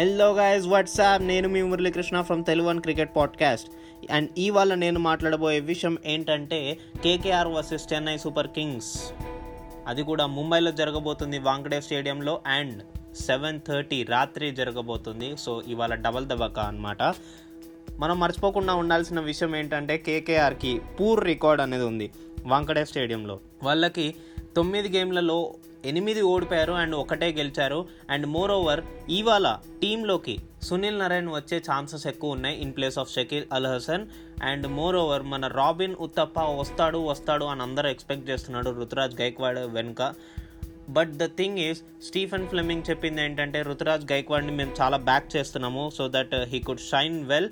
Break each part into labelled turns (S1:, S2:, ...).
S1: Hello guys what's up నేను మీ Muralikrishna from Telugu one cricket podcast and ఇవాళ నేను మాట్లాడబోయే విషయం ఏంటంటే KKR versus Chennai Super Kings. అది కూడా ముంబైలో జరగబోతుంది వాంకడే స్టేడియంలో. అండ్ సెవెన్ థర్టీ రాత్రి జరగబోతుంది. సో ఇవాళ డబల్ దబక అనమాట మనం మర్చిపోకుండా ఉండాల్సిన విషయం ఏంటంటే కేకేఆర్కి పూర్ రికార్డ్ అనేది ఉంది వాంకడే స్టేడియంలో. వాళ్ళకి తొమ్మిది గేమ్లలో ఎనిమిది ఓడిపోయారు అండ్ ఒకటే గెలిచారు. అండ్ మోర్ ఓవర్ ఇవాళ టీంలోకి సునీల్ నారాయణ్ వచ్చే ఛాన్సెస్ ఎక్కువ ఉన్నాయి in place of Shakeel Al Hasan. And moreover మన రాబిన్ ఉత్తప్ప వస్తాడు వస్తాడు అని అందరూ ఎక్స్పెక్ట్ చేస్తున్నాడు రుతురాజ్ గైక్వాడ్ వెనుక. But the thing is Stephen Fleming చెప్పింది ఏంటంటే రుతురాజ్ గైక్వాడ్ని మేము చాలా బ్యాక్ చేస్తున్నాము so that he could shine well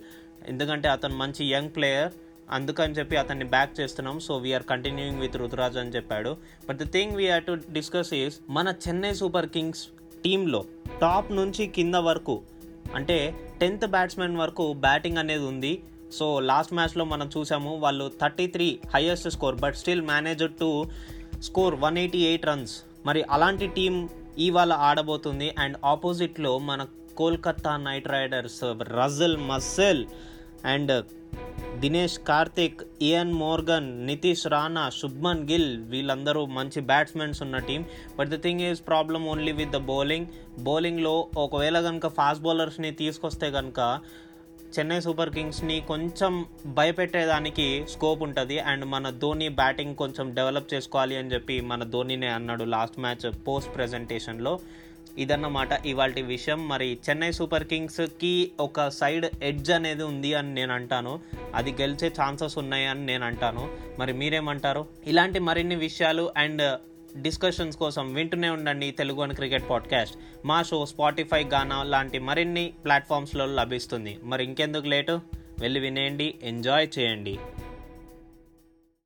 S1: ఎందుకంటే అతను మంచి యంగ్ ప్లేయర్ అందుకని చెప్పి అతన్ని బ్యాక్ చేస్తున్నాం. So we're continuing with Ruturaj అని చెప్పాడు. But the thing we're to discuss is మన చెన్నై సూపర్ కింగ్స్ టీంలో టాప్ నుంచి కింద వరకు అంటే టెన్త్ బ్యాట్స్మెన్ వరకు బ్యాటింగ్ అనేది ఉంది. సో లాస్ట్ మ్యాచ్లో మనం చూసాము వాళ్ళు thirty three highest score but still manager to score one eighty eight runs మరి అలాంటి టీం ఇవాళ ఆడబోతుంది. అండ్ ఆపోజిట్లో మన Kolkata Knight Riders Russell muscle and Dinesh Karthik Eoin Morgan Nitish Rana Shubman Gill వీళ్ళందరూ మంచి బ్యాట్స్మెన్స్ ఉన్న team but the thing is problem only with the bowling బౌలింగ్లో ఒకవేళ కనుక ఫాస్ట్ బౌలర్స్ని తీసుకొస్తే కనుక చెన్నై సూపర్ కింగ్స్ని కొంచెం భయపెట్టేదానికి స్కోప్ ఉంటుంది. అండ్ మన ధోని బ్యాటింగ్ కొంచెం డెవలప్ చేసుకోవాలి అని చెప్పి మన ధోనినే అన్నాడు లాస్ట్ మ్యాచ్ పోస్ట్ ప్రజెంటేషన్లో ఇదన్నమాట ఇవాళ విషయం. మరి చెన్నై సూపర్ కింగ్స్కి ఒక సైడ్ ఎడ్జ్ అనేది ఉంది అని నేను అంటాను. అది గెలిచే ఛాన్సెస్ ఉన్నాయి అని నేను అంటాను. మరి మీరేమంటారు? ఇలాంటి మరిన్ని విషయాలు అండ్ డిస్కషన్స్ కోసం వింటూనే ఉండండి తెలుగు అని క్రికెట్ పాడ్కాస్ట్. మా షో స్పాటిఫై గానా లాంటి మరిన్ని ప్లాట్ఫామ్స్లో లభిస్తుంది. మరి ఇంకెందుకు లేటు? వెళ్ళి వినేయండి ఎంజాయ్ చేయండి.